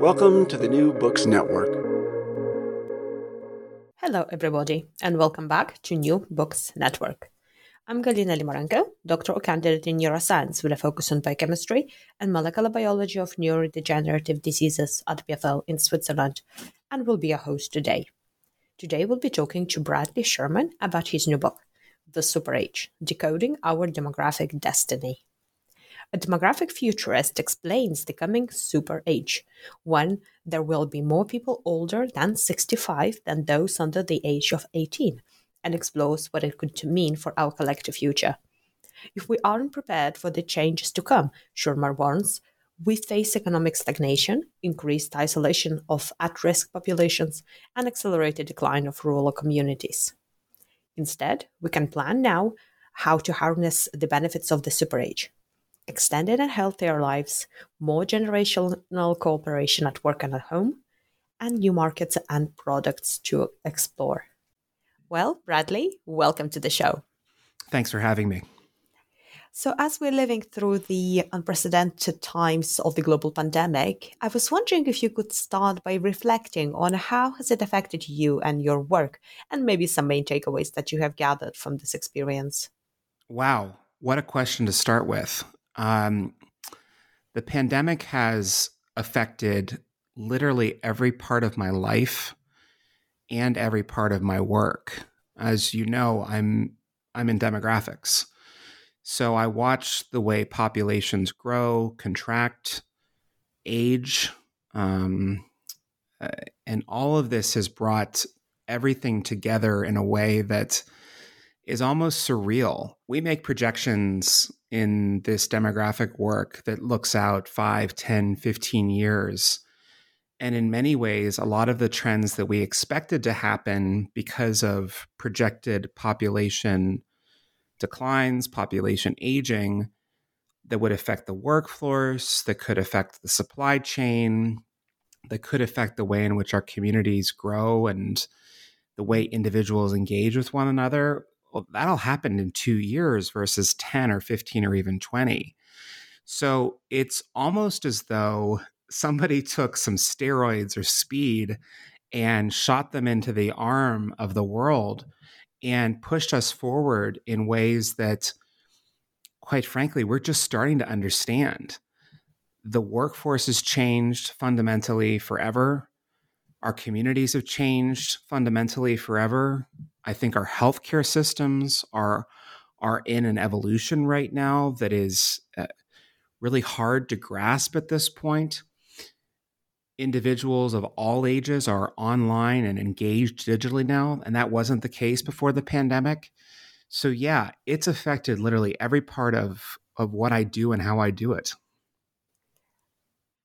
Welcome to the New Books Network. Hello, everybody, and welcome back to New Books Network. I'm Galina Limorenko, doctoral candidate in neuroscience with a focus on biochemistry and molecular biology of neurodegenerative diseases at EPFL in Switzerland, and will be a host today. Today, we'll be talking to Bradley Schurman about his new book, The Super Age Decoding Our Demographic Destiny. A demographic futurist explains the coming super age, when there will be more people older than 65 than those under the age of 18, and explores what it could mean for our collective future. If we aren't prepared for the changes to come, Schurman warns, we face economic stagnation, increased isolation of at risk populations, and accelerated decline of rural communities. Instead, we can plan now how to harness the benefits of the super age extended and healthier lives, more generational cooperation at work and at home, and new markets and products to explore. Well, Bradley, welcome to the show. Thanks for having me. So, as we're living through the unprecedented times of the global pandemic, I was wondering if you could start by reflecting on how has it affected you and your work, and maybe some main takeaways that you have gathered from this experience. Wow, what a question to start with. Um, the pandemic has affected literally every part of my life and every part of my work. As you know, I'm I'm in demographics. So I watch the way populations grow, contract, age, um, uh, and all of this has brought everything together in a way that is almost surreal. We make projections in this demographic work that looks out 5, 10, 15 years. And in many ways, a lot of the trends that we expected to happen because of projected population declines, population aging, that would affect the workforce, that could affect the supply chain, that could affect the way in which our communities grow and the way individuals engage with one another well, that'll happen in two years versus 10 or 15 or even 20. So it's almost as though somebody took some steroids or speed and shot them into the arm of the world and pushed us forward in ways that, quite frankly, we're just starting to understand. The workforce has changed fundamentally forever. Our communities have changed fundamentally forever. I think our healthcare systems are are in an evolution right now that is uh, really hard to grasp at this point. Individuals of all ages are online and engaged digitally now, and that wasn't the case before the pandemic. So yeah, it's affected literally every part of of what I do and how I do it.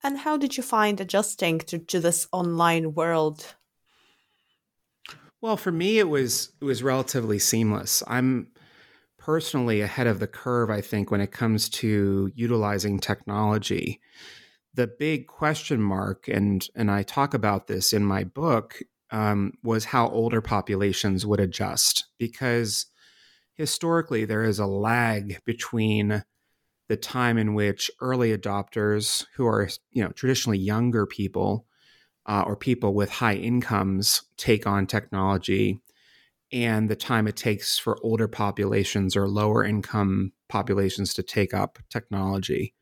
And how did you find adjusting to, to this online world well, for me, it was it was relatively seamless. I'm personally ahead of the curve, I think, when it comes to utilizing technology. The big question mark, and and I talk about this in my book, um, was how older populations would adjust because historically there is a lag between the time in which early adopters who are you know traditionally younger people uh, or people with high incomes take on technology and the time it takes for older populations or lower income populations to take up technology.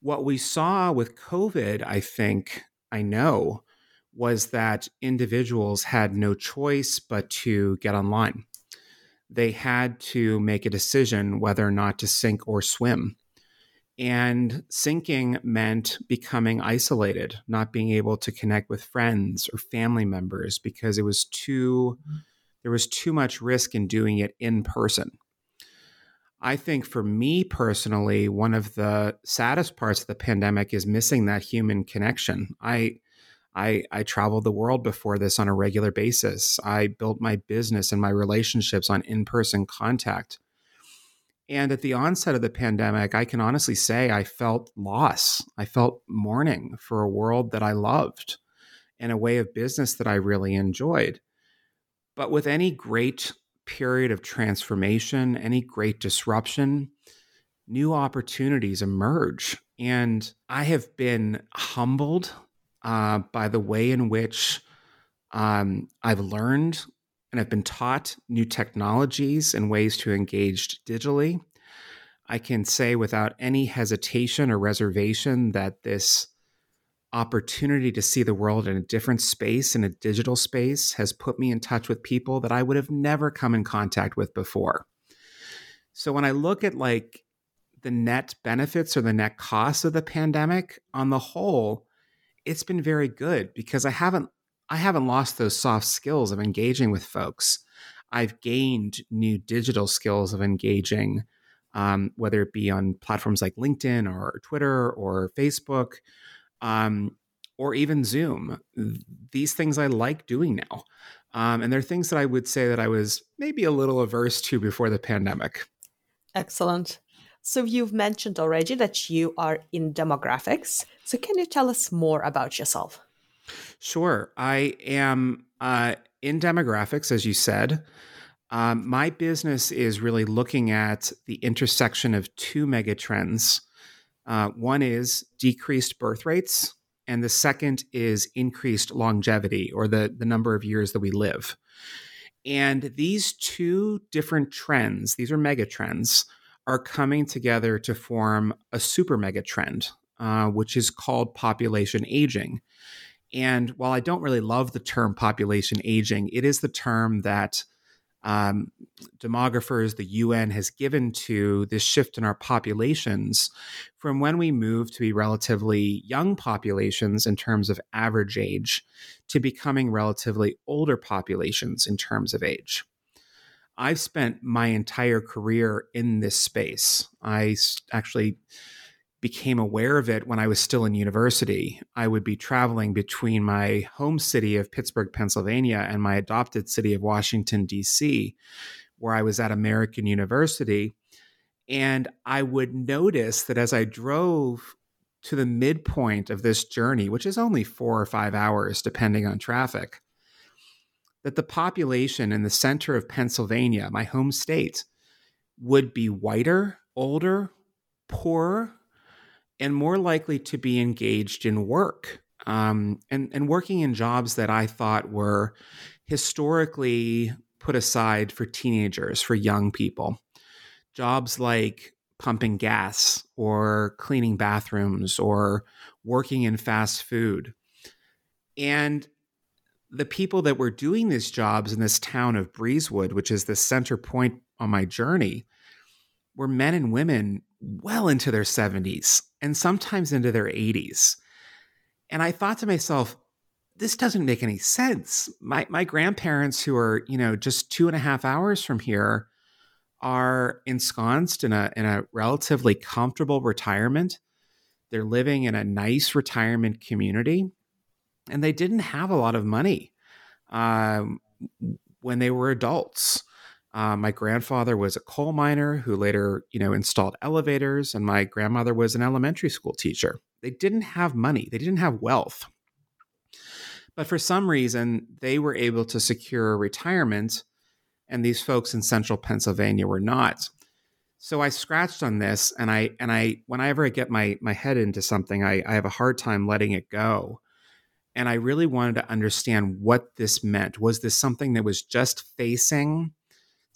What we saw with COVID, I think, I know, was that individuals had no choice but to get online. They had to make a decision whether or not to sink or swim. And sinking meant becoming isolated, not being able to connect with friends or family members because it was too there was too much risk in doing it in person. I think for me personally, one of the saddest parts of the pandemic is missing that human connection. I I, I traveled the world before this on a regular basis. I built my business and my relationships on in person contact. And at the onset of the pandemic, I can honestly say I felt loss. I felt mourning for a world that I loved and a way of business that I really enjoyed. But with any great period of transformation, any great disruption, new opportunities emerge. And I have been humbled uh, by the way in which um, I've learned and I've been taught new technologies and ways to engage digitally. I can say without any hesitation or reservation that this opportunity to see the world in a different space, in a digital space, has put me in touch with people that I would have never come in contact with before. So when I look at like the net benefits or the net costs of the pandemic on the whole, it's been very good because I haven't I haven't lost those soft skills of engaging with folks. I've gained new digital skills of engaging, um, whether it be on platforms like LinkedIn or Twitter or Facebook um, or even Zoom. These things I like doing now. Um, and they're things that I would say that I was maybe a little averse to before the pandemic. Excellent. So you've mentioned already that you are in demographics. So can you tell us more about yourself? Sure. I am uh, in demographics, as you said. Um, my business is really looking at the intersection of two megatrends uh, one is decreased birth rates, and the second is increased longevity or the, the number of years that we live. And these two different trends, these are mega trends, are coming together to form a super mega trend, uh, which is called population aging. And while I don't really love the term population aging, it is the term that um, demographers, the UN has given to this shift in our populations from when we move to be relatively young populations in terms of average age to becoming relatively older populations in terms of age. I've spent my entire career in this space. I actually became aware of it when I was still in university. I would be traveling between my home city of Pittsburgh, Pennsylvania, and my adopted city of Washington, D.C., where I was at American University. And I would notice that as I drove to the midpoint of this journey, which is only four or five hours, depending on traffic, that the population in the center of Pennsylvania, my home state, would be whiter, older, poorer, and more likely to be engaged in work um, and, and working in jobs that I thought were historically put aside for teenagers, for young people. Jobs like pumping gas or cleaning bathrooms or working in fast food. And the people that were doing these jobs in this town of Breezewood, which is the center point on my journey, were men and women well into their 70s and sometimes into their 80s. And I thought to myself, this doesn't make any sense. My my grandparents, who are you know just two and a half hours from here, are ensconced in a in a relatively comfortable retirement. They're living in a nice retirement community, and they didn't have a lot of money um, when they were adults. Uh, my grandfather was a coal miner who later, you know, installed elevators, and my grandmother was an elementary school teacher. They didn't have money. They didn't have wealth. But for some reason, they were able to secure retirement, and these folks in central Pennsylvania were not. So I scratched on this, and I and I whenever I get my my head into something, I, I have a hard time letting it go. And I really wanted to understand what this meant. Was this something that was just facing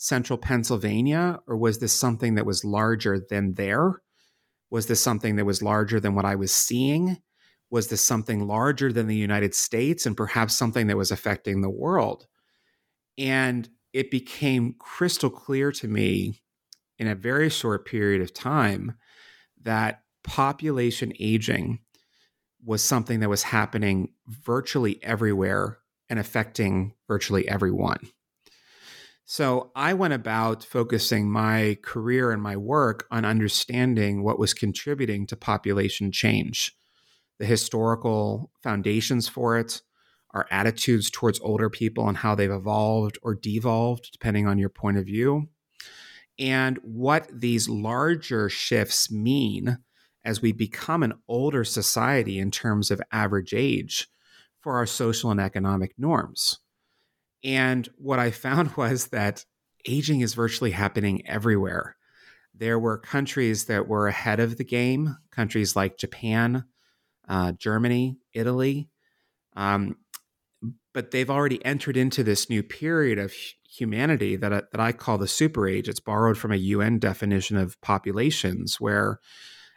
central Pennsylvania, or was this something that was larger than there? Was this something that was larger than what I was seeing? Was this something larger than the United States and perhaps something that was affecting the world? And it became crystal clear to me in a very short period of time that population aging was something that was happening virtually everywhere and affecting virtually everyone. So I went about focusing my career and my work on understanding what was contributing to population change, the historical foundations for it, our attitudes towards older people and how they've evolved or devolved, depending on your point of view, and what these larger shifts mean as we become an older society in terms of average age for our social and economic norms. And what I found was that aging is virtually happening everywhere. There were countries that were ahead of the game, countries like Japan, uh, Germany, Italy. Um, but they've already entered into this new period of humanity that that I call the super age. It's borrowed from a UN definition of populations where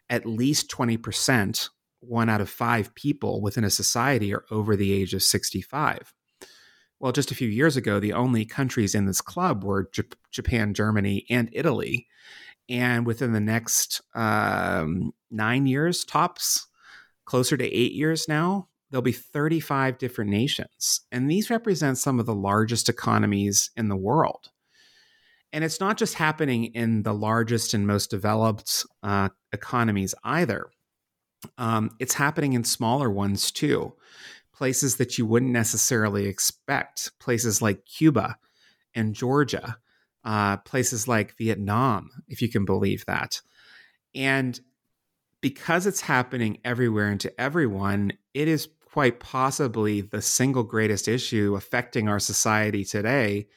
at least 20%, one out of five people within a society are over the age of 65. Well, just a few years ago, the only countries in this club were J- Japan, Germany, and Italy. And within the next um, nine years, tops, closer to eight years now, there'll be 35 different nations. And these represent some of the largest economies in the world. And it's not just happening in the largest and most developed uh, economies either. Um, it's happening in smaller ones too, places that you wouldn't necessarily expect, places like Cuba and Georgia, uh, places like Vietnam, if you can believe that. And because it's happening everywhere and to everyone, it is quite possibly the single greatest issue affecting our society today,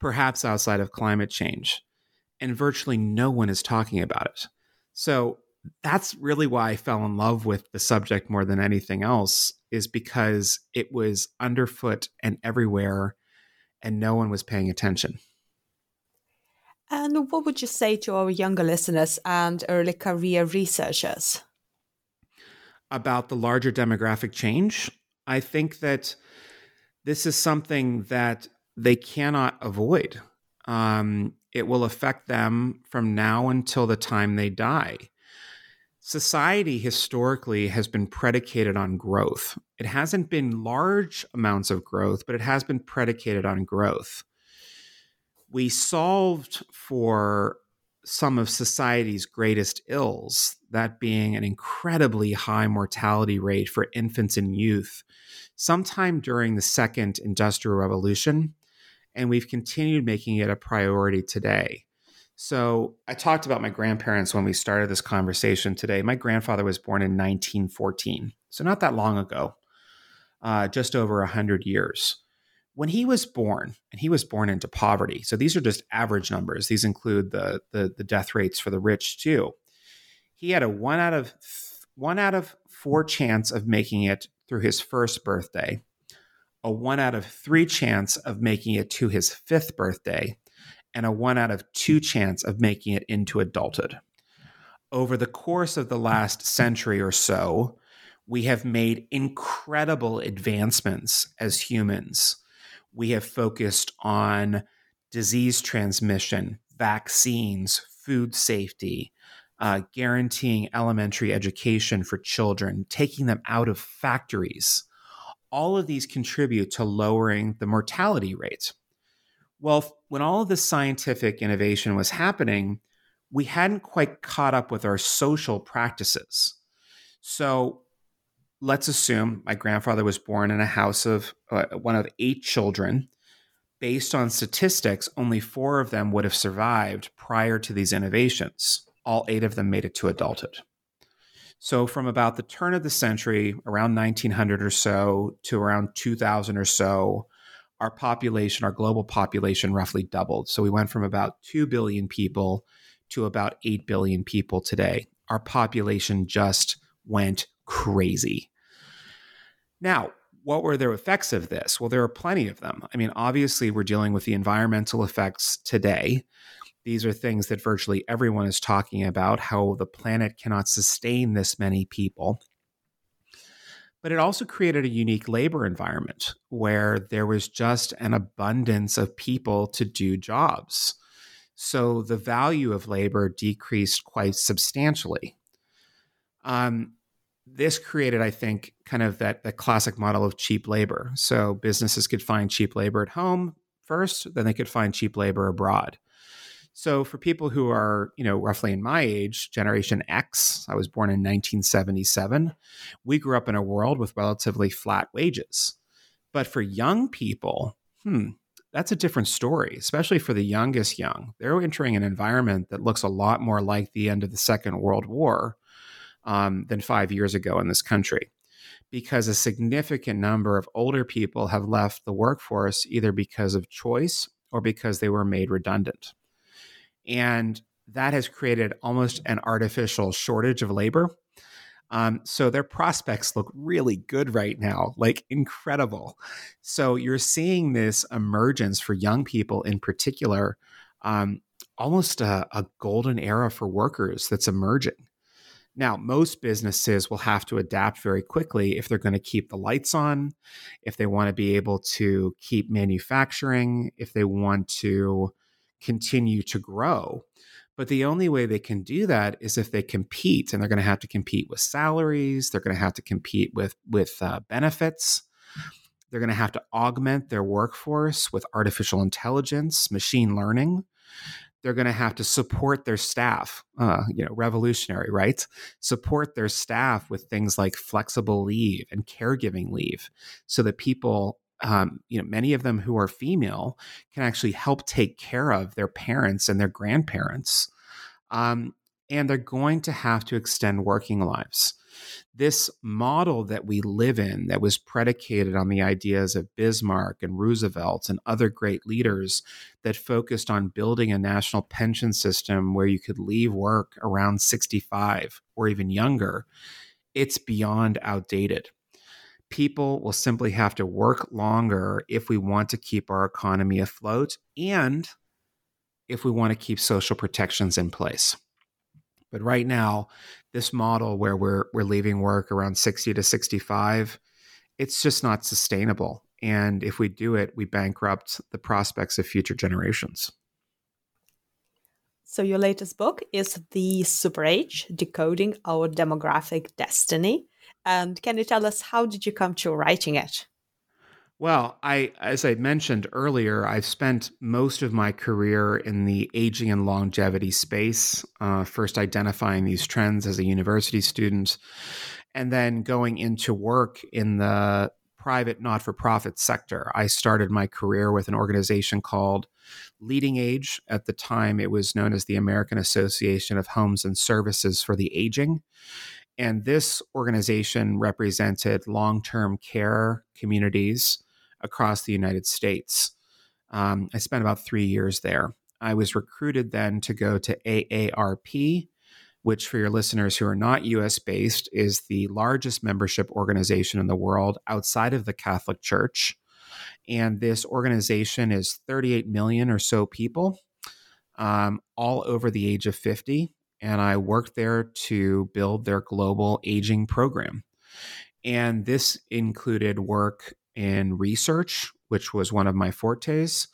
perhaps outside of climate change. And virtually no one is talking about it. So that's really why I fell in love with the subject more than anything else, is because it was underfoot and everywhere, and no one was paying attention. And what would you say to our younger listeners and early career researchers? about the larger demographic change. I think that this is something that they cannot avoid. Um, it will affect them from now until the time they die. Society historically has been predicated on growth. It hasn't been large amounts of growth, but it has been predicated on growth. We solved for some of society's greatest ills, that being an incredibly high mortality rate for infants and youth, sometime during the second industrial revolution. And we've continued making it a priority today. So, I talked about my grandparents when we started this conversation today. My grandfather was born in 1914, so not that long ago, uh, just over 100 years when he was born, and he was born into poverty. So these are just average numbers. These include the the, the death rates for the rich too. He had a one out of one out of four chance of making it through his first birthday, a one out of three chance of making it to his fifth birthday, and a one out of two chance of making it into adulthood. Over the course of the last century or so, we have made incredible advancements as humans we have focused on disease transmission, vaccines, food safety, uh, guaranteeing elementary education for children, taking them out of factories. All of these contribute to lowering the mortality rate. Well, when all of this scientific innovation was happening, we hadn't quite caught up with our social practices. So let's assume my grandfather was born in a house of uh, one of eight children. Based on statistics, only four of them would have survived prior to these innovations. All eight of them made it to adulthood. So, from about the turn of the century, around 1900 or so, to around 2000 or so, our population, our global population, roughly doubled. So, we went from about 2 billion people to about 8 billion people today. Our population just went crazy. Now, what were the effects of this? Well, there are plenty of them. I mean, obviously, we're dealing with the environmental effects today. These are things that virtually everyone is talking about how the planet cannot sustain this many people. But it also created a unique labor environment where there was just an abundance of people to do jobs. So the value of labor decreased quite substantially. Um, this created, I think, kind of that, that classic model of cheap labor. So businesses could find cheap labor at home first, then they could find cheap labor abroad. So for people who are, you know, roughly in my age, Generation X, I was born in 1977, we grew up in a world with relatively flat wages. But for young people, hmm, that's a different story, especially for the youngest young. They're entering an environment that looks a lot more like the end of the Second World War um, than five years ago in this country. Because a significant number of older people have left the workforce either because of choice or because they were made redundant. And that has created almost an artificial shortage of labor. Um, so their prospects look really good right now, like incredible. So you're seeing this emergence for young people in particular, um, almost a, a golden era for workers that's emerging. Now, most businesses will have to adapt very quickly if they're going to keep the lights on, if they want to be able to keep manufacturing, if they want to continue to grow. But the only way they can do that is if they compete, and they're going to have to compete with salaries. They're going to have to compete with with uh, benefits. They're going to have to augment their workforce with artificial intelligence, machine learning. They're going to have to support their staff. Uh, you know, revolutionary, right? Support their staff with things like flexible leave and caregiving leave, so that people um, you know, many of them who are female can actually help take care of their parents and their grandparents. Um, and they're going to have to extend working lives. This model that we live in, that was predicated on the ideas of Bismarck and Roosevelt and other great leaders that focused on building a national pension system where you could leave work around 65 or even younger, it's beyond outdated people will simply have to work longer if we want to keep our economy afloat and if we want to keep social protections in place. But right now, this model where we're we're leaving work around 60 to 65, it's just not sustainable. And if we do it, we bankrupt the prospects of future generations. So, your latest book is The Super Age Decoding Our Demographic Destiny. And can you tell us how did you come to writing it? Well, I as I mentioned earlier, I've spent most of my career in the aging and longevity space. Uh, first, identifying these trends as a university student, and then going into work in the private not-for-profit sector. I started my career with an organization called Leading Age. At the time, it was known as the American Association of Homes and Services for the Aging. And this organization represented long term care communities across the United States. Um, I spent about three years there. I was recruited then to go to AARP, which, for your listeners who are not US based, is the largest membership organization in the world outside of the Catholic Church. And this organization is 38 million or so people, um, all over the age of 50 and I worked there to build their global aging program. And this included work in research, which was one of my fortes,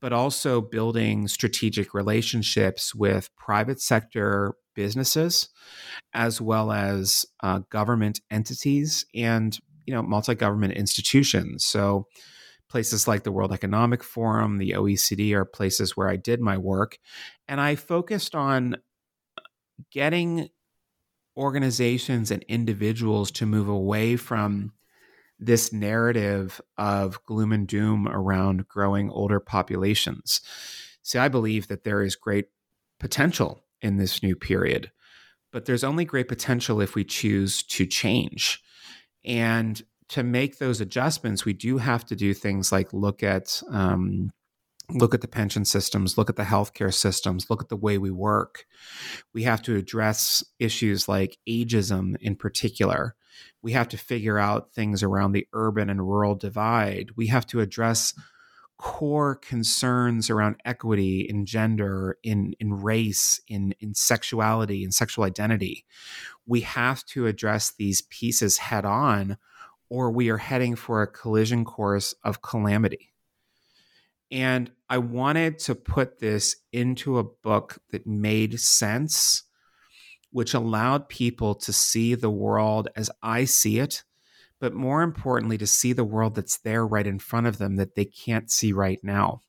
but also building strategic relationships with private sector businesses, as well as uh, government entities and you know multi-government institutions. So places like the World Economic Forum, the OECD are places where I did my work, and I focused on getting organizations and individuals to move away from this narrative of gloom and doom around growing older populations. See, I believe that there is great potential in this new period. but there's only great potential if we choose to change. And to make those adjustments, we do have to do things like look at um, look at the pension systems, look at the healthcare systems, look at the way we work. We have to address issues like ageism in particular. We have to figure out things around the urban and rural divide. We have to address core concerns around equity in gender, in, in race, in, in sexuality, and sexual identity. We have to address these pieces head on, or we are heading for a collision course of calamity. And I wanted to put this into a book that made sense, which allowed people to see the world as I see it, but more importantly, to see the world that's there right in front of them that they can't see right now.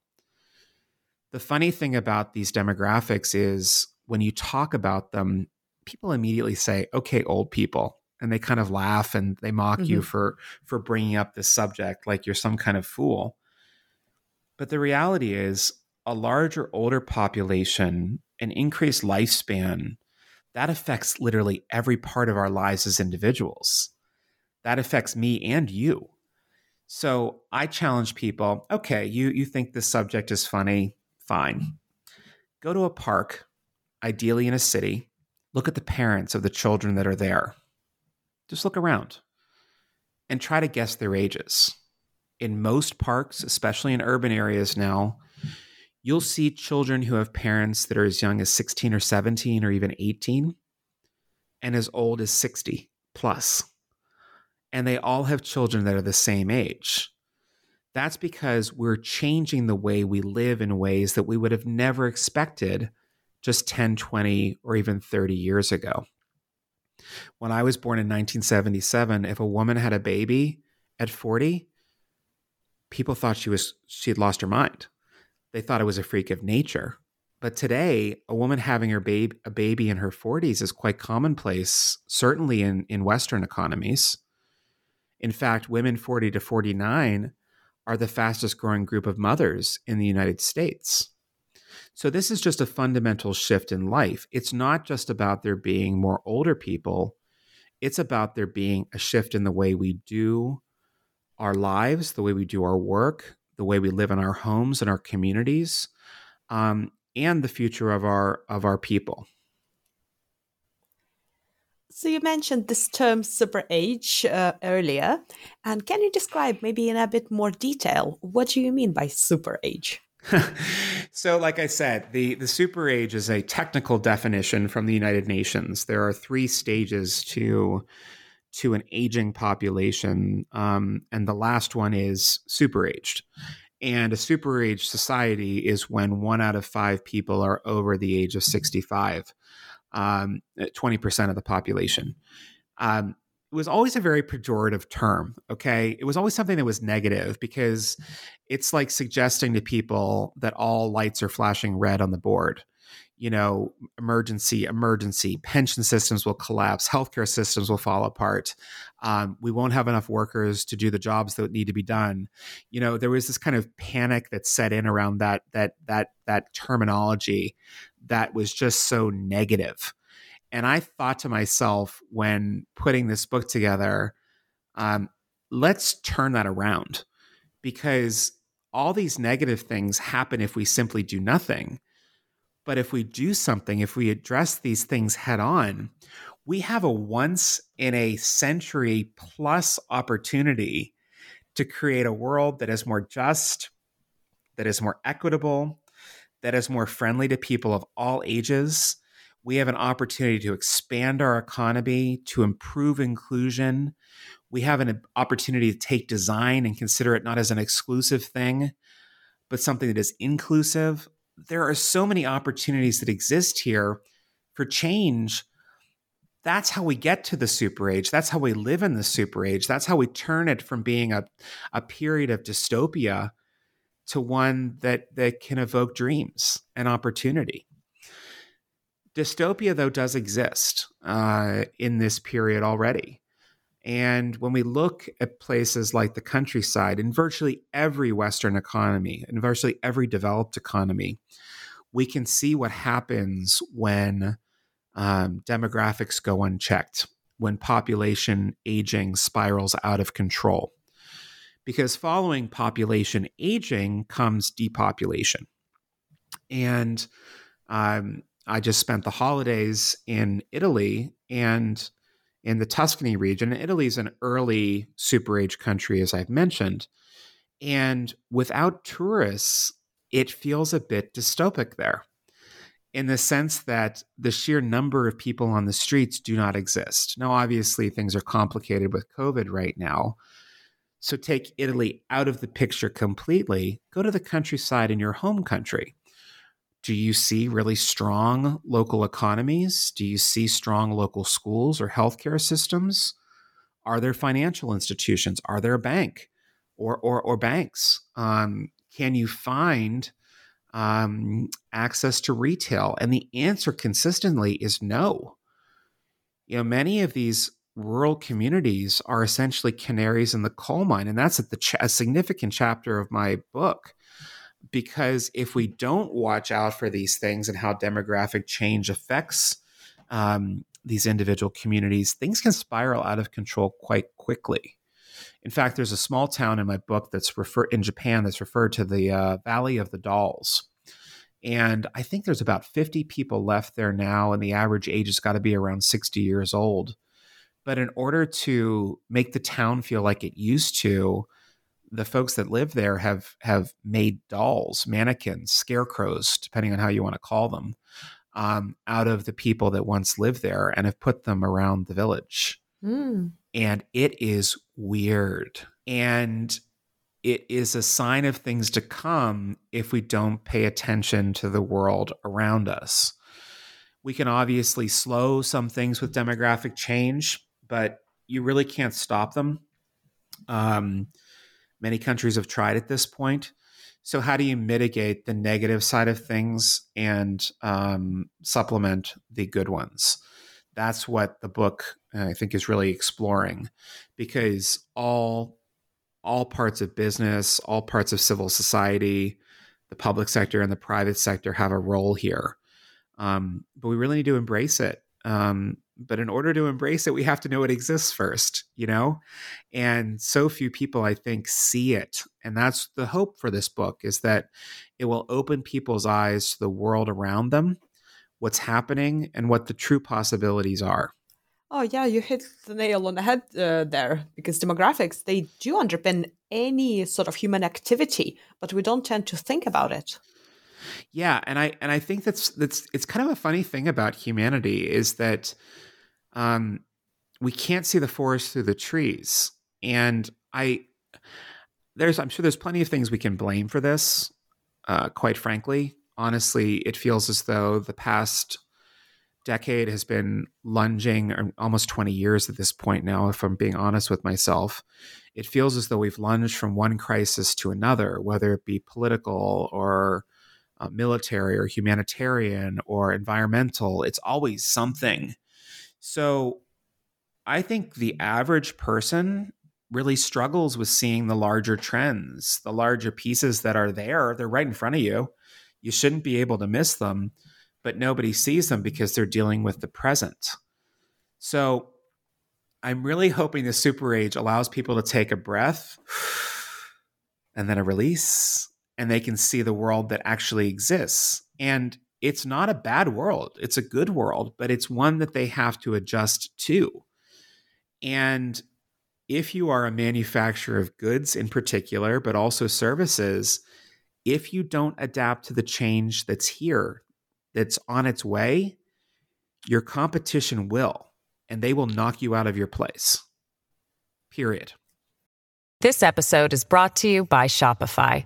The funny thing about these demographics is when you talk about them, people immediately say, okay, old people. And they kind of laugh and they mock mm-hmm. you for for bringing up this subject like you're some kind of fool. But the reality is, a larger, older population, an increased lifespan, that affects literally every part of our lives as individuals. That affects me and you. So I challenge people okay, you, you think this subject is funny, fine. Go to a park, ideally in a city, look at the parents of the children that are there. Just look around and try to guess their ages in most parks, especially in urban areas now, you'll see children who have parents that are as young as 16 or 17 or even 18 and as old as 60 plus. And they all have children that are the same age. That's because we're changing the way we live in ways that we would have never expected just 10, 20, or even 30 years ago. When I was born in 1977, if a woman had a baby at 40, people thought she was she had lost her mind. They thought it was a freak of nature. But today, a woman having her babe a baby in her 40s is quite commonplace, certainly in, in Western economies. In fact, women 40 to 49 are the fastest growing group of mothers in the United States. So, this is just a fundamental shift in life. It's not just about there being more older people, it's about there being a shift in the way we do our lives, the way we do our work, the way we live in our homes and our communities, um, and the future of our of our people. So you mentioned this term super age uh, earlier, and can you describe maybe in a bit more detail what do you mean by super age? so, like I said, the, the super age is a technical definition from the United Nations. There are three stages to to an aging population. Um, and the last one is super aged. And a super aged society is when one out of five people are over the age of 65, um, 20% of the population. Um, it was always a very pejorative term. Okay. It was always something that was negative because it's like suggesting to people that all lights are flashing red on the board you know, emergency, emergency, pension systems will collapse, healthcare systems will fall apart. Um, we won't have enough workers to do the jobs that need to be done. You know, there was this kind of panic that set in around that that that that terminology that was just so negative. And I thought to myself when putting this book together, um, let's turn that around because all these negative things happen if we simply do nothing but if we do something, if we address these things head on, we have a once in a century plus opportunity to create a world that is more just, that is more equitable, that is more friendly to people of all ages. We have an opportunity to expand our economy, to improve inclusion. We have an opportunity to take design and consider it not as an exclusive thing, but something that is inclusive, there are so many opportunities that exist here for change. That's how we get to the super age. That's how we live in the super age. That's how we turn it from being a, a period of dystopia to one that, that can evoke dreams and opportunity. Dystopia, though, does exist uh, in this period already. And when we look at places like the countryside, in virtually every Western economy, in virtually every developed economy, we can see what happens when um, demographics go unchecked, when population aging spirals out of control. Because following population aging comes depopulation. And um, I just spent the holidays in Italy and in the Tuscany region. Italy is an early super age country, as I've mentioned. And without tourists, it feels a bit dystopic there in the sense that the sheer number of people on the streets do not exist. Now, obviously, things are complicated with COVID right now. So take Italy out of the picture completely, go to the countryside in your home country. Do you see really strong local economies? Do you see strong local schools or healthcare systems? Are there financial institutions? Are there a bank or, or, or banks? Um, can you find um, access to retail? And the answer consistently is no. You know, many of these rural communities are essentially canaries in the coal mine, and that's the ch- a significant chapter of my book. Because if we don't watch out for these things and how demographic change affects um, these individual communities, things can spiral out of control quite quickly. In fact, there's a small town in my book that's refer in Japan that's referred to the uh, Valley of the Dolls. And I think there's about 50 people left there now, and the average age has got to be around 60 years old. But in order to make the town feel like it used to, the folks that live there have have made dolls, mannequins, scarecrows, depending on how you want to call them, um, out of the people that once lived there, and have put them around the village. Mm and it is weird. And it is a sign of things to come if we don't pay attention to the world around us. We can obviously slow some things with demographic change, but you really can't stop them. Um, many countries have tried at this point. So, how do you mitigate the negative side of things and um, supplement the good ones? that's what the book uh, I think is really exploring because all all parts of business, all parts of civil society, the public sector and the private sector have a role here. Um, but we really need to embrace it. Um, but in order to embrace it, we have to know it exists first, you know? And so few people, I think, see it. And that's the hope for this book is that it will open people's eyes to the world around them what's happening and what the true possibilities are. Oh yeah, you hit the nail on the head uh, there because demographics they do underpin any sort of human activity, but we don't tend to think about it. Yeah, and I and I think that's that's it's kind of a funny thing about humanity is that um, we can't see the forest through the trees, and I there's I'm sure there's plenty of things we can blame for this. Uh, quite frankly, honestly, it feels as though the past decade has been lunging, almost 20 years at this point now, if I'm being honest with myself. It feels as though we've lunged from one crisis to another, whether it be political or uh, military or humanitarian or environmental. It's always something. So I think the average person really struggles with seeing the larger trends, the larger pieces that are there. They're right in front of you. You shouldn't be able to miss them, but nobody sees them because they're dealing with the present. So I'm really hoping the super age allows people to take a breath and then a release, and they can see the world that actually exists. And it's not a bad world, it's a good world, but it's one that they have to adjust to. And if you are a manufacturer of goods in particular, but also services, if you don't adapt to the change that's here, that's on its way, your competition will, and they will knock you out of your place. Period. This episode is brought to you by Shopify.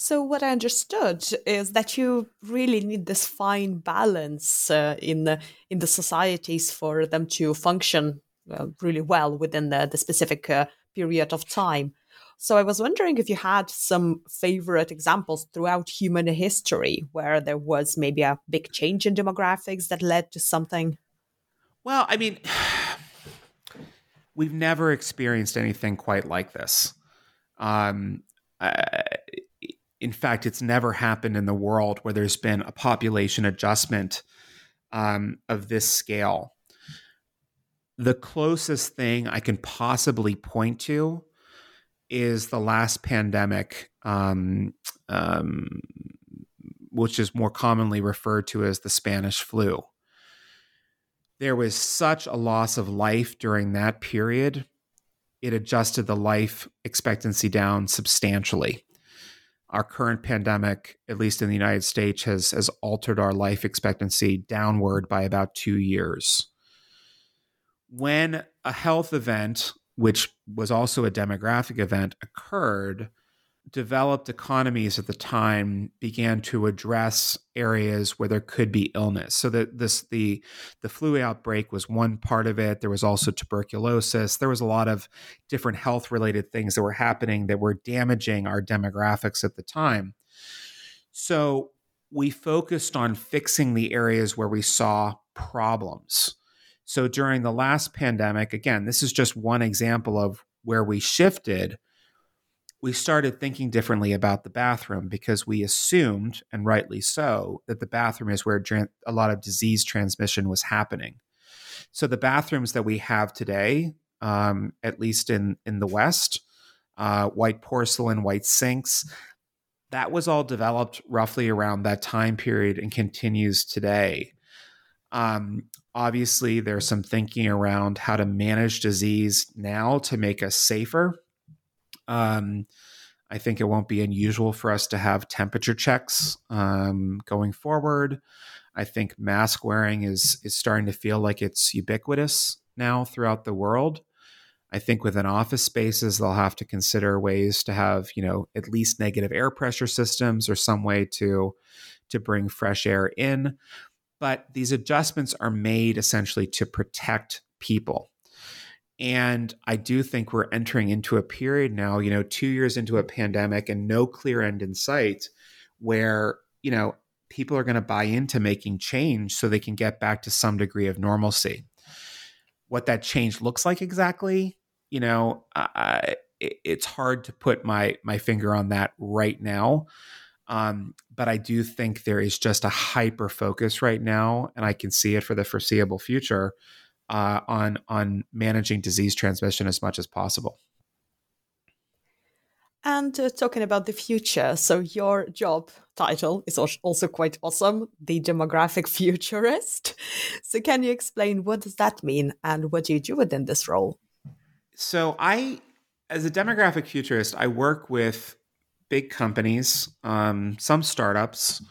So what I understood is that you really need this fine balance uh, in the in the societies for them to function uh, really well within the, the specific uh, period of time. So I was wondering if you had some favorite examples throughout human history where there was maybe a big change in demographics that led to something. Well, I mean, we've never experienced anything quite like this. Um, in fact, it's never happened in the world where there's been a population adjustment um, of this scale. The closest thing I can possibly point to is the last pandemic, um, um, which is more commonly referred to as the Spanish flu. There was such a loss of life during that period, it adjusted the life expectancy down substantially our current pandemic, at least in the United States, has has altered our life expectancy downward by about two years. When a health event, which was also a demographic event, occurred, developed economies at the time began to address areas where there could be illness. So that this the the flu outbreak was one part of it. There was also tuberculosis. There was a lot of different health related things that were happening that were damaging our demographics at the time. So we focused on fixing the areas where we saw problems. So during the last pandemic, again, this is just one example of where we shifted we started thinking differently about the bathroom because we assumed, and rightly so, that the bathroom is where a lot of disease transmission was happening. So the bathrooms that we have today, um, at least in in the West, uh, white porcelain, white sinks, that was all developed roughly around that time period and continues today. Um, obviously, there's some thinking around how to manage disease now to make us safer um, I think it won't be unusual for us to have temperature checks um, going forward. I think mask wearing is is starting to feel like it's ubiquitous now throughout the world. I think within office spaces they'll have to consider ways to have you know at least negative air pressure systems or some way to to bring fresh air in. But these adjustments are made essentially to protect people. And I do think we're entering into a period now, you know, two years into a pandemic and no clear end in sight where, you know, people are going to buy into making change so they can get back to some degree of normalcy. What that change looks like exactly, you know, it's hard to put my my finger on that right now. Um, but I do think there is just a hyper focus right now, and I can see it for the foreseeable future uh, on on managing disease transmission as much as possible. And uh, talking about the future, so your job title is also quite awesome, the demographic futurist. So can you explain what does that mean and what do you do within this role? So I, as a demographic futurist, I work with big companies, um, some startups,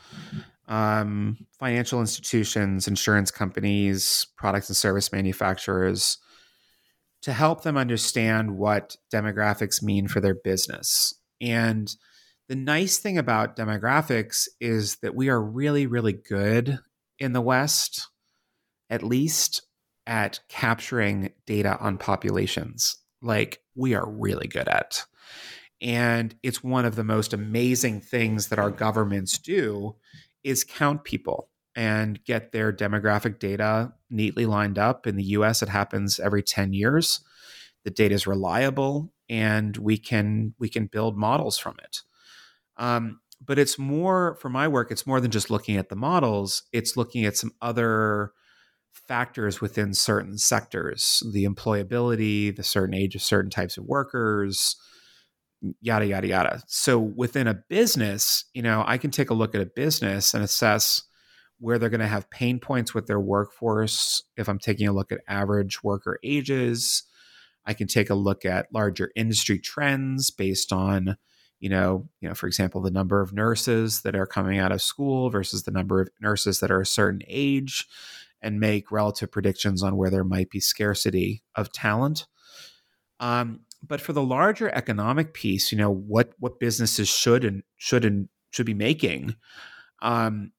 um, financial institutions, insurance companies, products and service manufacturers to help them understand what demographics mean for their business. And the nice thing about demographics is that we are really, really good in the West, at least at capturing data on populations. Like we are really good at. And it's one of the most amazing things that our governments do is count people and get their demographic data neatly lined up. In the US, it happens every 10 years. The data is reliable and we can we can build models from it. Um, but it's more for my work, it's more than just looking at the models, it's looking at some other factors within certain sectors the employability, the certain age of certain types of workers, yada, yada, yada. So within a business, you know, I can take a look at a business and assess where they're going to have pain points with their workforce. If I'm taking a look at average worker ages, I can take a look at larger industry trends based on, you know, you know, for example, the number of nurses that are coming out of school versus the number of nurses that are a certain age and make relative predictions on where there might be scarcity of talent. Um, but for the larger economic piece, you know, what what businesses should and should and should be making, um,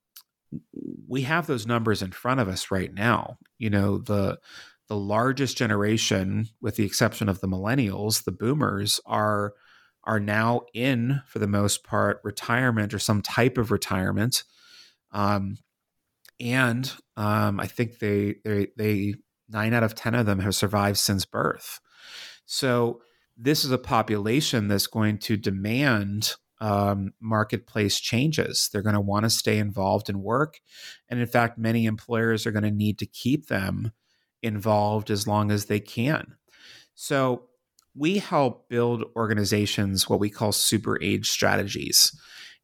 we have those numbers in front of us right now. You know, the the largest generation, with the exception of the millennials, the boomers, are are now in, for the most part, retirement or some type of retirement. Um, and um, I think they they they nine out of ten of them have survived since birth. So this is a population that's going to demand um, marketplace changes. They're going to want to stay involved in work, and in fact, many employers are going to need to keep them involved as long as they can. So we help build organizations what we call super age strategies.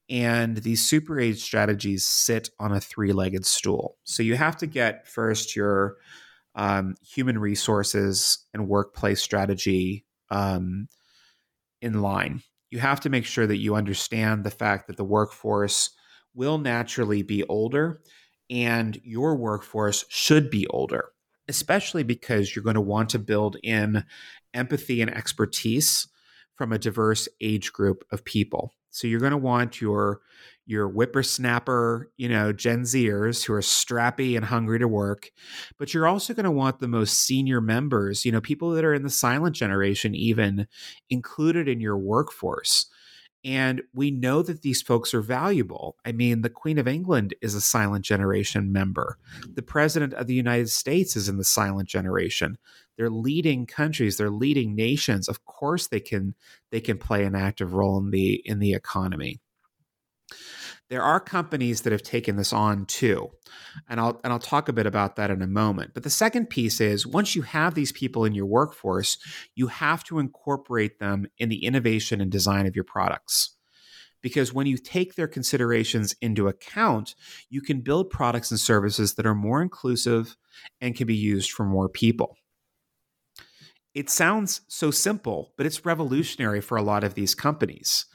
And these super age strategies sit on a three legged stool. So you have to get first your um, human resources and workplace strategy um, in line. You have to make sure that you understand the fact that the workforce will naturally be older and your workforce should be older, especially because you're going to want to build in empathy and expertise from a diverse age group of people. So you're going to want your your whippersnapper, you know, Gen Zers who are strappy and hungry to work, but you're also going to want the most senior members, you know, people that are in the silent generation even included in your workforce. And we know that these folks are valuable. I mean, the Queen of England is a silent generation member. The President of the United States is in the silent generation. They're leading countries, they're leading nations. Of course they can they can play an active role in the in the economy. There are companies that have taken this on too. And I'll and I'll talk a bit about that in a moment. But the second piece is once you have these people in your workforce, you have to incorporate them in the innovation and design of your products. Because when you take their considerations into account, you can build products and services that are more inclusive and can be used for more people. It sounds so simple, but it's revolutionary for a lot of these companies.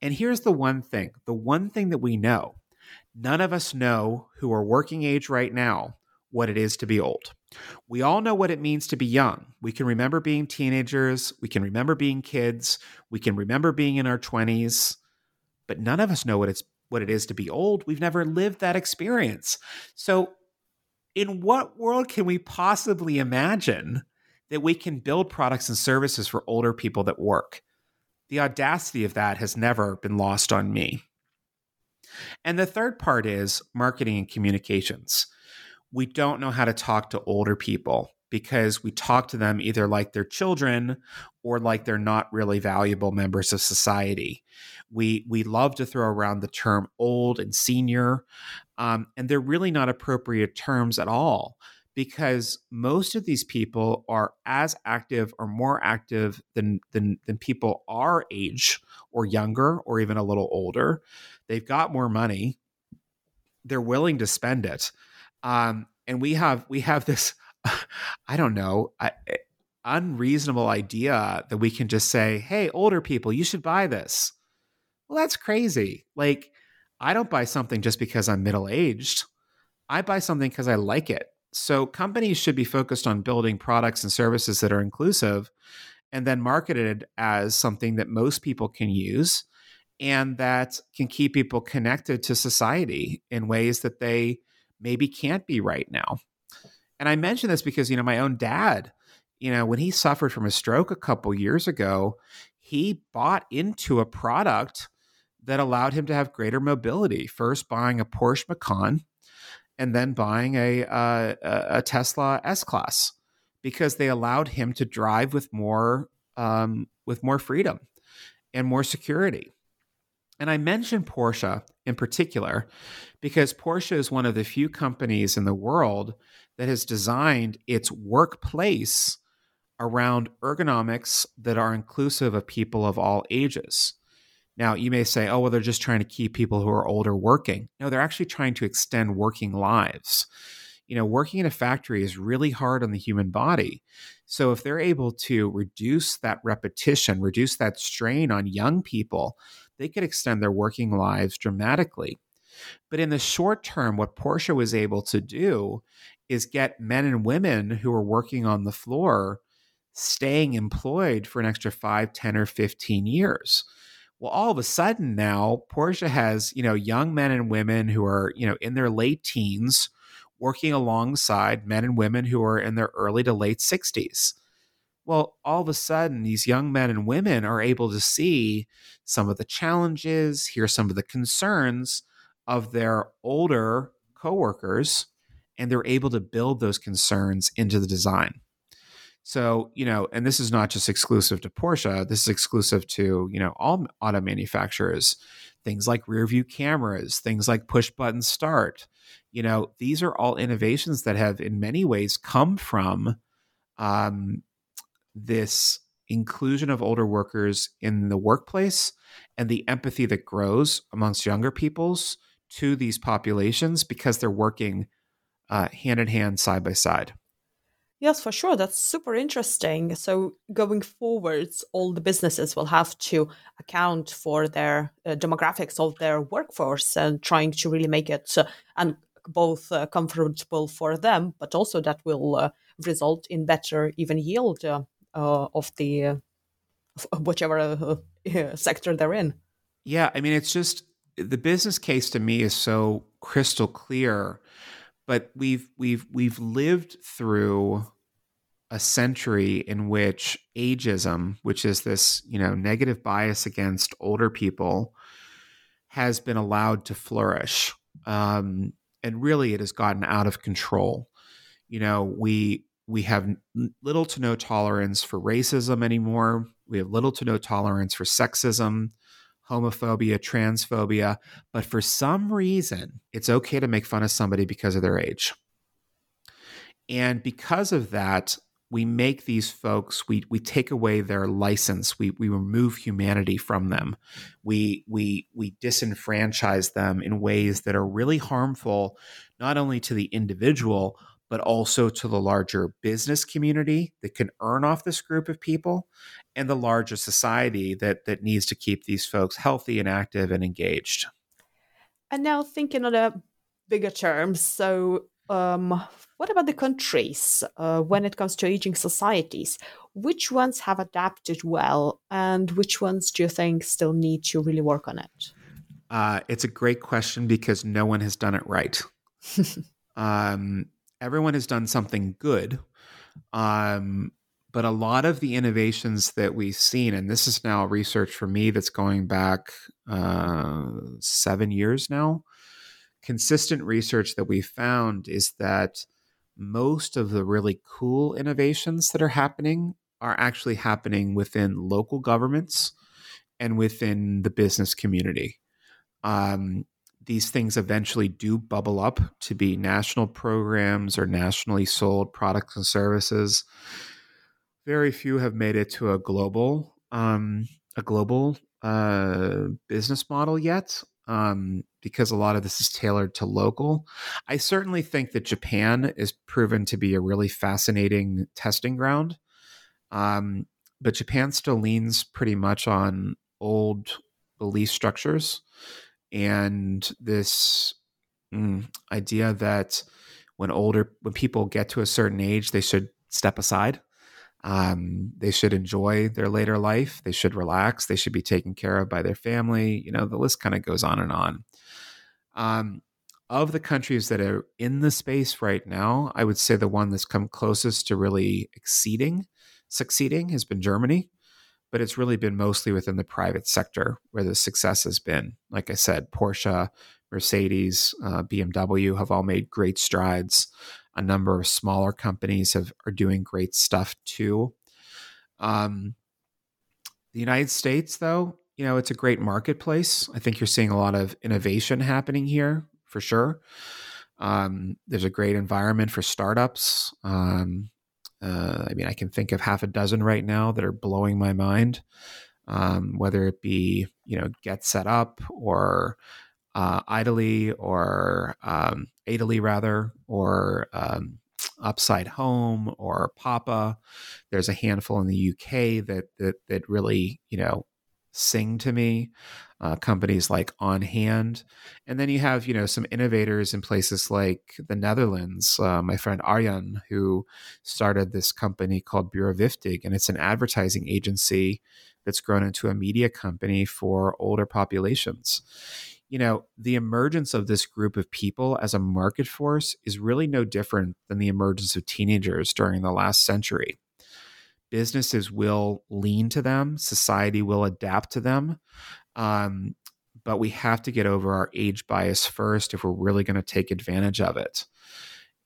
And here's the one thing the one thing that we know none of us know who are working age right now what it is to be old. We all know what it means to be young. We can remember being teenagers, we can remember being kids, we can remember being in our 20s, but none of us know what it's what it is to be old. We've never lived that experience. So in what world can we possibly imagine that we can build products and services for older people that work. The audacity of that has never been lost on me. And the third part is marketing and communications. We don't know how to talk to older people because we talk to them either like they're children or like they're not really valuable members of society. We we love to throw around the term old and senior, um, and they're really not appropriate terms at all because most of these people are as active or more active than than than people our age or younger or even a little older. They've got more money. They're willing to spend it. Um, and we have we have this I don't know, I, unreasonable idea that we can just say, "Hey, older people, you should buy this." Well, that's crazy. Like I don't buy something just because I'm middle-aged. I buy something because I like it so companies should be focused on building products and services that are inclusive and then marketed as something that most people can use and that can keep people connected to society in ways that they maybe can't be right now. And I mention this because, you know, my own dad, you know, when he suffered from a stroke a couple years ago, he bought into a product that allowed him to have greater mobility. First, buying a Porsche Macan, and then buying a uh, a Tesla S Class, because they allowed him to drive with more um, with more freedom and more security. And I mentioned Porsche in particular because Porsche is one of the few companies in the world that has designed its workplace around ergonomics that are inclusive of people of all ages. Now, you may say, oh, well, they're just trying to keep people who are older working. No, they're actually trying to extend working lives. You know, working in a factory is really hard on the human body. So, if they're able to reduce that repetition, reduce that strain on young people, they could extend their working lives dramatically. But in the short term, what Porsche was able to do is get men and women who are working on the floor staying employed for an extra 5, 10, or 15 years. Well, all of a sudden now, Porsche has, you know, young men and women who are, you know, in their late teens working alongside men and women who are in their early to late 60s. Well, all of a sudden, these young men and women are able to see some of the challenges, hear some of the concerns of their older coworkers, and they're able to build those concerns into the design. So, you know, and this is not just exclusive to Porsche, this is exclusive to, you know, all auto manufacturers. Things like rear view cameras, things like push button start. You know, these are all innovations that have, in many ways, come from um, this inclusion of older workers in the workplace and the empathy that grows amongst younger peoples to these populations because they're working uh, hand in hand, side by side. Yes, for sure. That's super interesting. So, going forwards, all the businesses will have to account for their uh, demographics of their workforce and trying to really make it uh, and both uh, comfortable for them, but also that will uh, result in better even yield uh, uh, of the whichever sector they're in. Yeah, I mean, it's just the business case to me is so crystal clear but we've we've we've lived through a century in which ageism, which is this you know negative bias against older people, has been allowed to flourish, um, and really it has gotten out of control. You know, we we have little to no tolerance for racism anymore. We have little to no tolerance for sexism homophobia, transphobia, but for some reason, it's okay to make fun of somebody because of their age. And because of that, we make these folks we we take away their license. We we remove humanity from them. We we we disenfranchise them in ways that are really harmful not only to the individual but also to the larger business community that can earn off this group of people and the larger society that that needs to keep these folks healthy and active and engaged. And now thinking on a bigger terms, so um, what about the countries uh, when it comes to aging societies? Which ones have adapted well, and which ones do you think still need to really work on it? Uh, it's a great question because no one has done it right. um, everyone has done something good. Um, but a lot of the innovations that we've seen, and this is now research for me that's going back uh, seven years now, consistent research that we found is that most of the really cool innovations that are happening are actually happening within local governments and within the business community. Um, these things eventually do bubble up to be national programs or nationally sold products and services. Very few have made it to a global um, a global uh, business model yet, um, because a lot of this is tailored to local. I certainly think that Japan is proven to be a really fascinating testing ground, um, but Japan still leans pretty much on old belief structures and this mm, idea that when older when people get to a certain age they should step aside um, they should enjoy their later life they should relax they should be taken care of by their family you know the list kind of goes on and on um, of the countries that are in the space right now i would say the one that's come closest to really exceeding succeeding has been germany but it's really been mostly within the private sector where the success has been. Like I said, Porsche, Mercedes, uh, BMW have all made great strides. A number of smaller companies have are doing great stuff too. Um, the United States, though, you know, it's a great marketplace. I think you're seeing a lot of innovation happening here for sure. Um, there's a great environment for startups. Um, uh, I mean, I can think of half a dozen right now that are blowing my mind. Um, whether it be you know Get Set Up or uh, Idly or um, rather, or um, Upside Home or Papa. There's a handful in the UK that that that really you know sing to me. Uh, companies like On Hand, and then you have you know some innovators in places like the Netherlands. Uh, my friend Arjan, who started this company called Bureau Vijftig, and it's an advertising agency that's grown into a media company for older populations. You know, the emergence of this group of people as a market force is really no different than the emergence of teenagers during the last century businesses will lean to them, society will adapt to them. Um, but we have to get over our age bias first if we're really going to take advantage of it.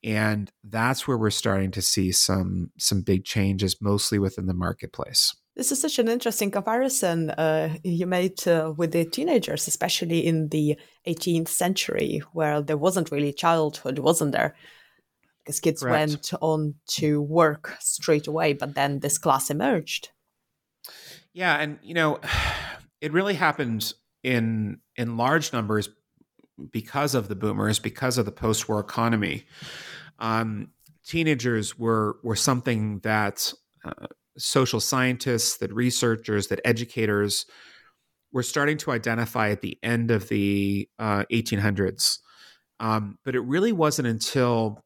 And that's where we're starting to see some some big changes, mostly within the marketplace. This is such an interesting comparison uh, you made uh, with the teenagers, especially in the 18th century, where there wasn't really childhood, wasn't there? because kids Correct. went on to work straight away, but then this class emerged. Yeah, and you know, it really happened in in large numbers because of the boomers, because of the post-war economy. Um, teenagers were were something that uh, social scientists, that researchers, that educators were starting to identify at the end of the uh, 1800s. Um, but it really wasn't until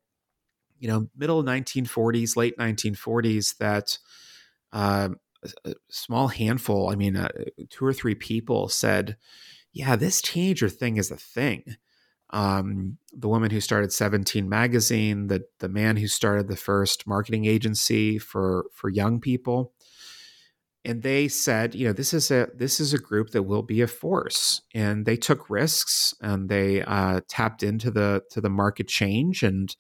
you know, middle 1940s, late 1940s, that uh, a small handful, I mean, uh, two or three people said, yeah, this teenager thing is a thing. Um, the woman who started 17 magazine, the the man who started the first marketing agency for for young people, and they said, you know, this is a this is a group that will be a force, and they took risks and they uh, tapped into the to the market change. And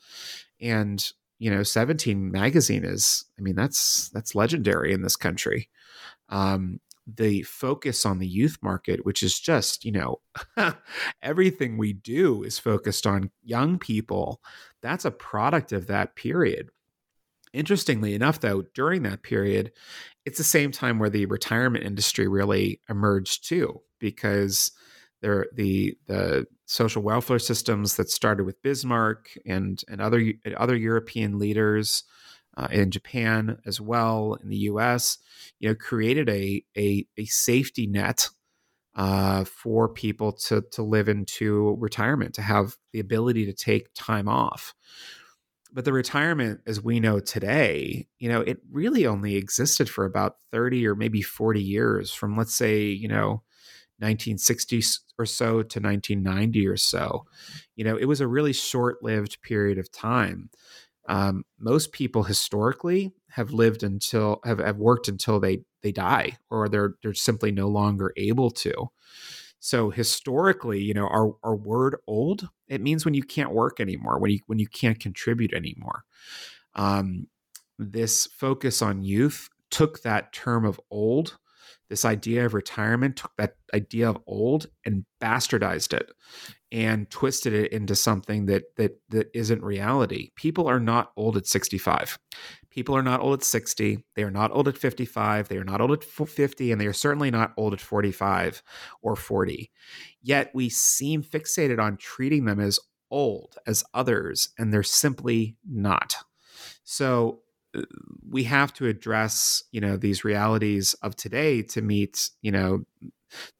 and you know 17 magazine is i mean that's that's legendary in this country. Um the focus on the youth market which is just you know everything we do is focused on young people. That's a product of that period. Interestingly enough though during that period it's the same time where the retirement industry really emerged too because there the the social welfare systems that started with Bismarck and and other other European leaders uh, in Japan as well in the U.S. You know, created a a, a safety net uh, for people to to live into retirement, to have the ability to take time off. But the retirement, as we know today, you know, it really only existed for about thirty or maybe forty years, from let's say, you know, 1960 or so to 1990 or so. You know, it was a really short lived period of time. Um, most people historically have lived until have, have worked until they they die or they're they're simply no longer able to. So historically, you know, our, our word old, it means when you can't work anymore, when you when you can't contribute anymore. Um, this focus on youth took that term of old this idea of retirement took that idea of old and bastardized it and twisted it into something that that that isn't reality. People are not old at 65. People are not old at 60. They are not old at 55. They are not old at 50 and they are certainly not old at 45 or 40. Yet we seem fixated on treating them as old as others and they're simply not. So uh, we have to address you know these realities of today to meet you know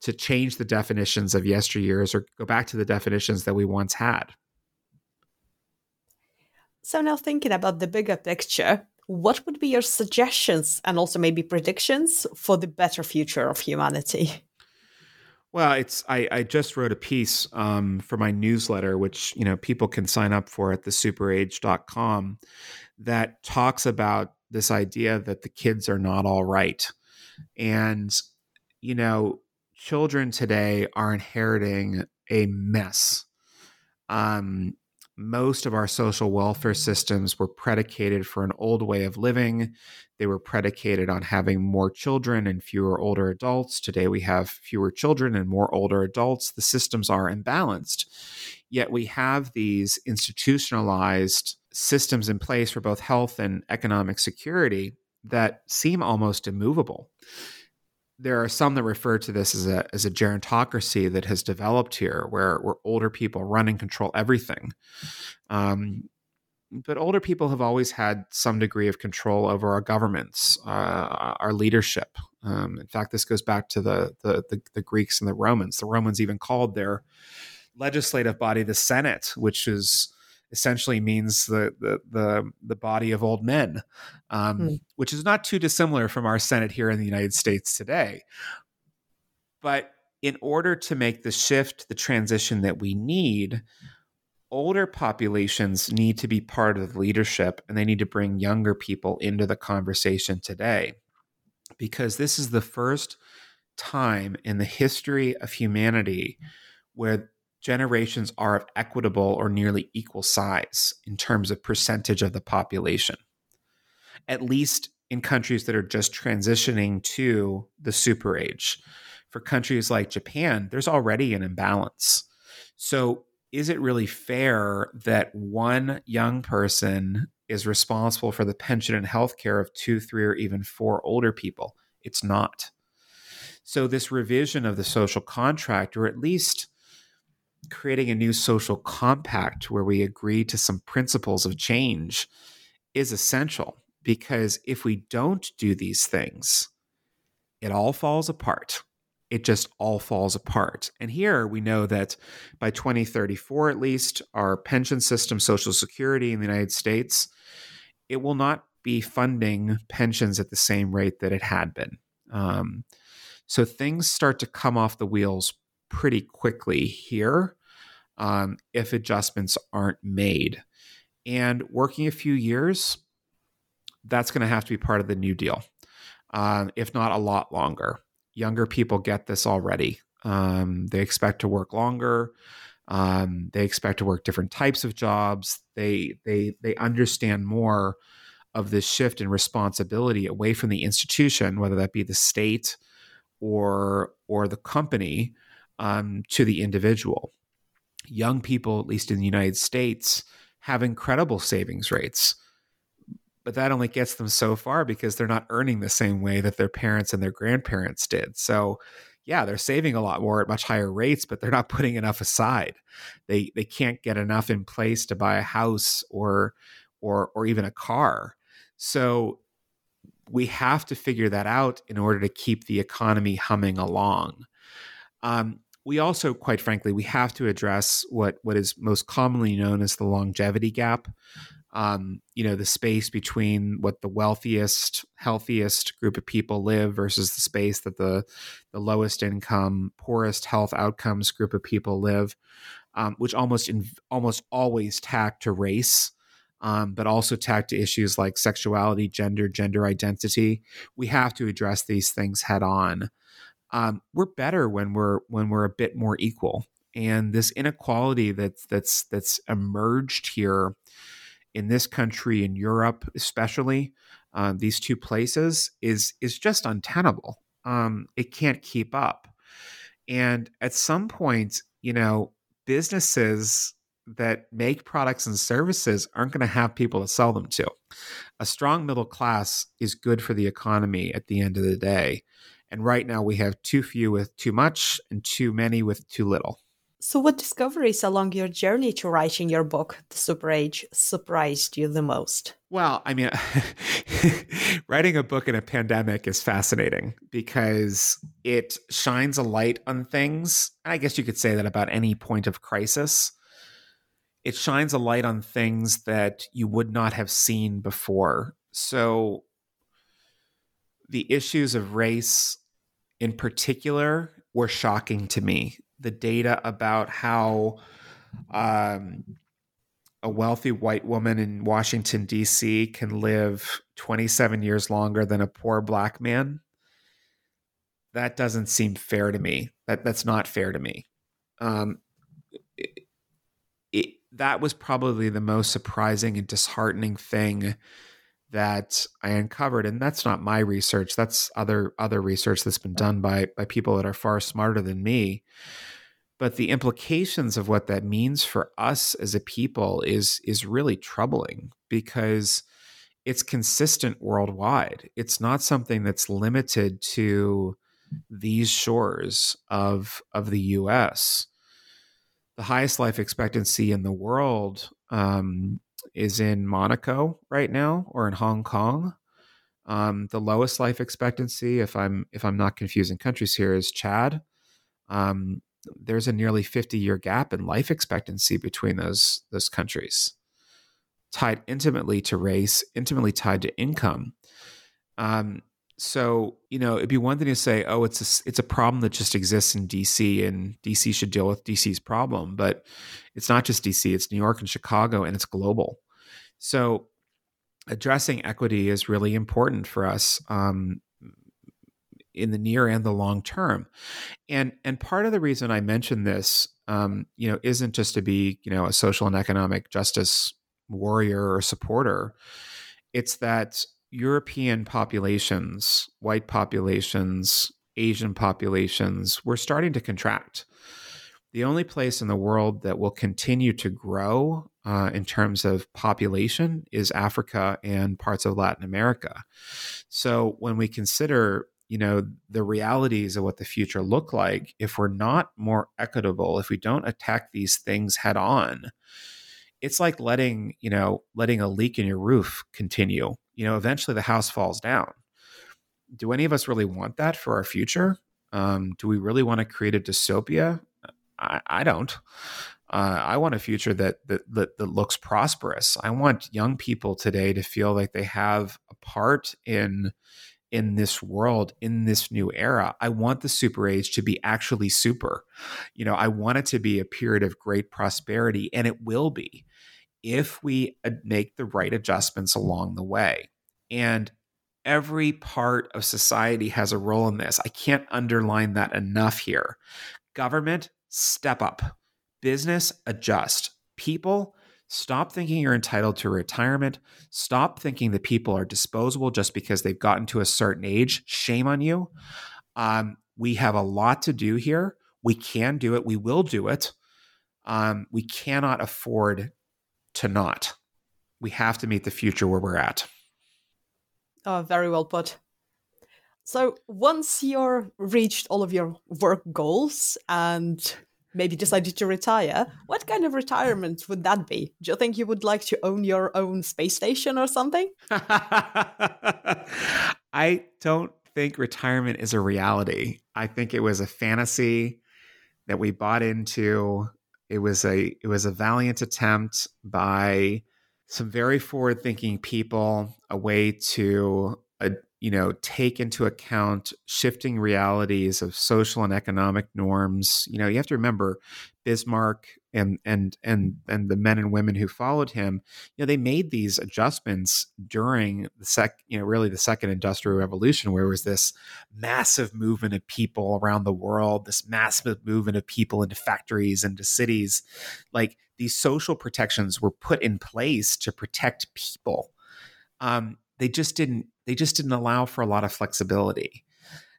to change the definitions of yesteryears or go back to the definitions that we once had so now thinking about the bigger picture what would be your suggestions and also maybe predictions for the better future of humanity well, it's I, I just wrote a piece um, for my newsletter, which you know people can sign up for at thesuperage.com that talks about this idea that the kids are not all right. And, you know, children today are inheriting a mess. Um, most of our social welfare systems were predicated for an old way of living. They were predicated on having more children and fewer older adults. Today we have fewer children and more older adults. The systems are imbalanced. Yet we have these institutionalized systems in place for both health and economic security that seem almost immovable there are some that refer to this as a as a gerontocracy that has developed here, where where older people run and control everything. Um, but older people have always had some degree of control over our governments, uh, our leadership. Um, in fact, this goes back to the, the, the the Greeks and the Romans. The Romans even called their legislative body the Senate, which is essentially means the the the, the body of old men, um, mm. which is not too dissimilar from our Senate here in the United States today. But in order to make the shift, the transition that we need, older populations need to be part of the leadership and they need to bring younger people into the conversation today. Because this is the first time in the history of humanity where generations are of equitable or nearly equal size in terms of percentage of the population, at least in countries that are just transitioning to the super age. For countries like Japan, there's already an imbalance. So, is it really fair that one young person is responsible for the pension and health care of two, three, or even four older people? It's not. So, this revision of the social contract, or at least creating a new social compact where we agree to some principles of change is essential because if we don't do these things, it all falls apart. It just all falls apart. And here we know that by 2034, at least, our pension system, Social Security in the United States, it will not be funding pensions at the same rate that it had been. Um, so things start to come off the wheels pretty quickly here um, if adjustments aren't made. And working a few years, that's going to have to be part of the New Deal, um, if not a lot longer. Younger people get this already. Um, they expect to work longer. Um, they expect to work different types of jobs. They they they understand more of this shift in responsibility away from the institution, whether that be the state or or the company, um, to the individual young people, at least in the United States, have incredible savings rates. But that only gets them so far because they're not earning the same way that their parents and their grandparents did. So, yeah, they're saving a lot more at much higher rates, but they're not putting enough aside. They they can't get enough in place to buy a house or or or even a car. So we have to figure that out in order to keep the economy humming along. Um, we also, quite frankly, we have to address what what is most commonly known as the longevity gap. Um, you know, the space between what the wealthiest, healthiest group of people live versus the space that the the lowest income, poorest health outcomes group of people live, um, which almost in, almost always tack to race. Um, but also tack to issues like sexuality, gender, gender identity. We have to address these things head on um, we're better when we're when we're a bit more equal. And this inequality that's that's that's emerged here in this country, in Europe, especially uh, these two places, is is just untenable. Um, it can't keep up. And at some point, you know, businesses that make products and services aren't going to have people to sell them to. A strong middle class is good for the economy at the end of the day. And right now we have too few with too much and too many with too little. So, what discoveries along your journey to writing your book, The Super Age, surprised you the most? Well, I mean, writing a book in a pandemic is fascinating because it shines a light on things. I guess you could say that about any point of crisis. It shines a light on things that you would not have seen before. So, the issues of race in particular were shocking to me. The data about how um, a wealthy white woman in Washington, D.C. can live 27 years longer than a poor black man that doesn't seem fair to me. That that's not fair to me. Um, it, it, that was probably the most surprising and disheartening thing that I uncovered, and that's not my research. That's other other research that's been done by by people that are far smarter than me. But the implications of what that means for us as a people is is really troubling because it's consistent worldwide. It's not something that's limited to these shores of of the U.S. The highest life expectancy in the world um, is in Monaco right now, or in Hong Kong. Um, the lowest life expectancy, if I'm if I'm not confusing countries here, is Chad. Um, there's a nearly 50 year gap in life expectancy between those those countries, tied intimately to race, intimately tied to income. Um, so you know, it'd be one thing to say, "Oh, it's a, it's a problem that just exists in DC, and DC should deal with DC's problem," but it's not just DC; it's New York and Chicago, and it's global. So, addressing equity is really important for us um, in the near and the long term. And and part of the reason I mention this, um, you know, isn't just to be you know a social and economic justice warrior or supporter. It's that European populations, white populations, Asian populations, we're starting to contract. The only place in the world that will continue to grow uh, in terms of population is Africa and parts of Latin America. So when we consider you know the realities of what the future look like if we're not more equitable if we don't attack these things head on it's like letting you know letting a leak in your roof continue you know, eventually the house falls down. Do any of us really want that for our future? Um, do we really want to create a dystopia? I, I don't. Uh, I want a future that, that, that that looks prosperous. I want young people today to feel like they have a part in in this world in this new era. I want the super age to be actually super. You know, I want it to be a period of great prosperity, and it will be if we uh, make the right adjustments along the way. And every part of society has a role in this. I can't underline that enough here. Government, step up. Business, adjust. People, stop thinking you're entitled to retirement. Stop thinking that people are disposable just because they've gotten to a certain age. Shame on you. Um, we have a lot to do here. We can do it. We will do it. Um, we cannot afford to not. We have to meet the future where we're at. Oh, very well put. So once you're reached all of your work goals and maybe decided to retire, what kind of retirement would that be? Do you think you would like to own your own space station or something? I don't think retirement is a reality. I think it was a fantasy that we bought into it was a it was a valiant attempt by some very forward thinking people, a way to you know take into account shifting realities of social and economic norms. You know, you have to remember Bismarck and and and and the men and women who followed him, you know, they made these adjustments during the sec, you know, really the second industrial revolution, where was this massive movement of people around the world, this massive movement of people into factories, into cities. Like these social protections were put in place to protect people. Um, they just didn't they just didn't allow for a lot of flexibility.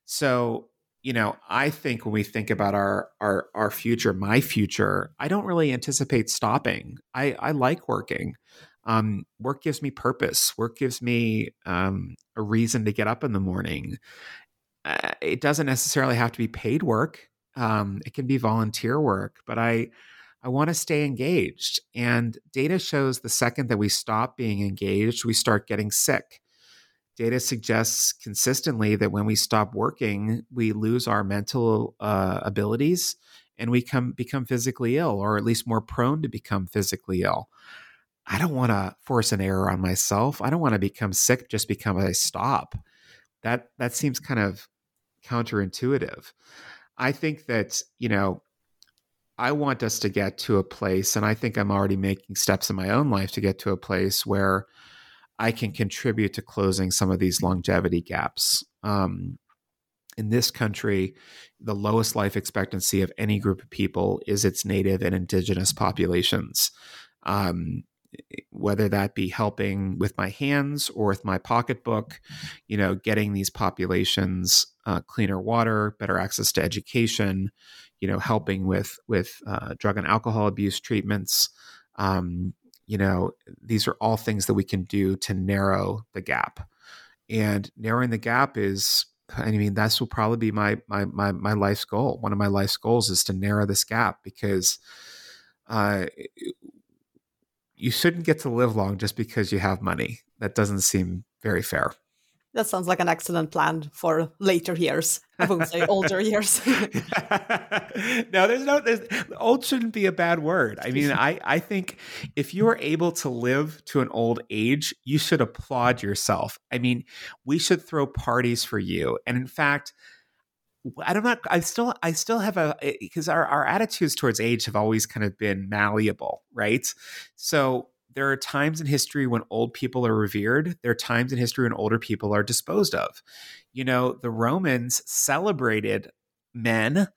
So you know, I think when we think about our our our future, my future, I don't really anticipate stopping. I I like working. Um, work gives me purpose. Work gives me um, a reason to get up in the morning. Uh, it doesn't necessarily have to be paid work. Um, it can be volunteer work, but I I want to stay engaged. And data shows the second that we stop being engaged, we start getting sick. Data suggests consistently that when we stop working, we lose our mental uh, abilities and we come become physically ill, or at least more prone to become physically ill. I don't want to force an error on myself. I don't want to become sick just because I stop. That that seems kind of counterintuitive. I think that you know I want us to get to a place, and I think I'm already making steps in my own life to get to a place where I can contribute to closing some of these longevity gaps. Um, in this country, the lowest life expectancy of any group of people is its native and indigenous populations. Um, whether that be helping with my hands or with my pocketbook, you know, getting these populations uh, cleaner water, better access to education, you know, helping with with uh, drug and alcohol abuse treatments. Um, you know, these are all things that we can do to narrow the gap, and narrowing the gap is. I mean, that's will probably be my my my my life's goal. One of my life's goals is to narrow this gap because uh, you shouldn't get to live long just because you have money. That doesn't seem very fair. That sounds like an excellent plan for later years. I won't say older years. no, there's no there's, old shouldn't be a bad word. I mean, I I think if you are able to live to an old age, you should applaud yourself. I mean, we should throw parties for you. And in fact, I don't know. I still, I still have a eh, because our our attitudes towards age have always kind of been malleable, right? So there are times in history when old people are revered. There are times in history when older people are disposed of. You know, the Romans celebrated men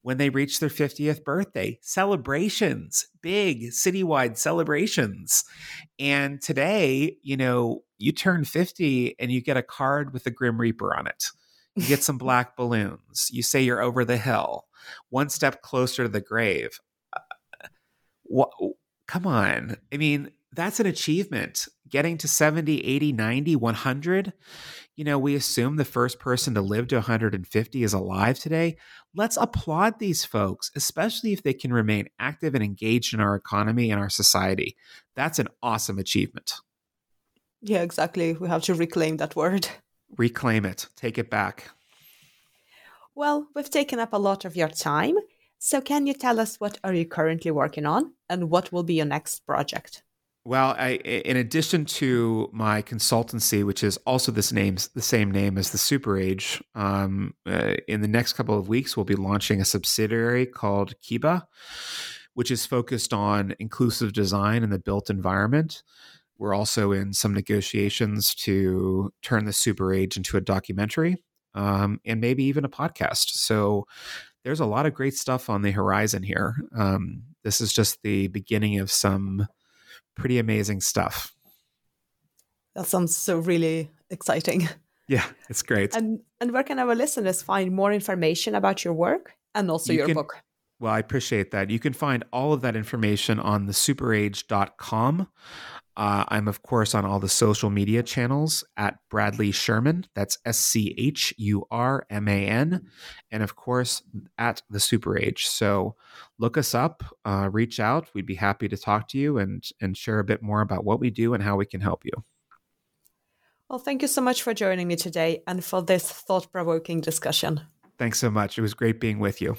when they reached their 50th birthday. Celebrations, big citywide celebrations. And today, you know, you turn 50 and you get a card with the Grim Reaper on it you get some black balloons. You say you're over the hill, one step closer to the grave. Uh, come on. I mean, that's an achievement. Getting to 70, 80, 90, 100. You know, we assume the first person to live to 150 is alive today. Let's applaud these folks, especially if they can remain active and engaged in our economy and our society. That's an awesome achievement. Yeah, exactly. We have to reclaim that word. Reclaim it, take it back. Well, we've taken up a lot of your time. So can you tell us what are you currently working on and what will be your next project? Well, I, in addition to my consultancy, which is also this name's the same name as the Super Age, um, uh, in the next couple of weeks, we'll be launching a subsidiary called Kiba, which is focused on inclusive design in the built environment. We're also in some negotiations to turn the Super Age into a documentary um, and maybe even a podcast. So there's a lot of great stuff on the horizon here. Um, this is just the beginning of some pretty amazing stuff. That sounds so really exciting. Yeah, it's great. And and where can our listeners find more information about your work and also you your can, book? Well, I appreciate that. You can find all of that information on thesuperage.com. Uh, I'm, of course, on all the social media channels at Bradley Schurman. That's S C H U R M A N. And, of course, at the Super Age. So look us up, uh, reach out. We'd be happy to talk to you and, and share a bit more about what we do and how we can help you. Well, thank you so much for joining me today and for this thought provoking discussion. Thanks so much. It was great being with you.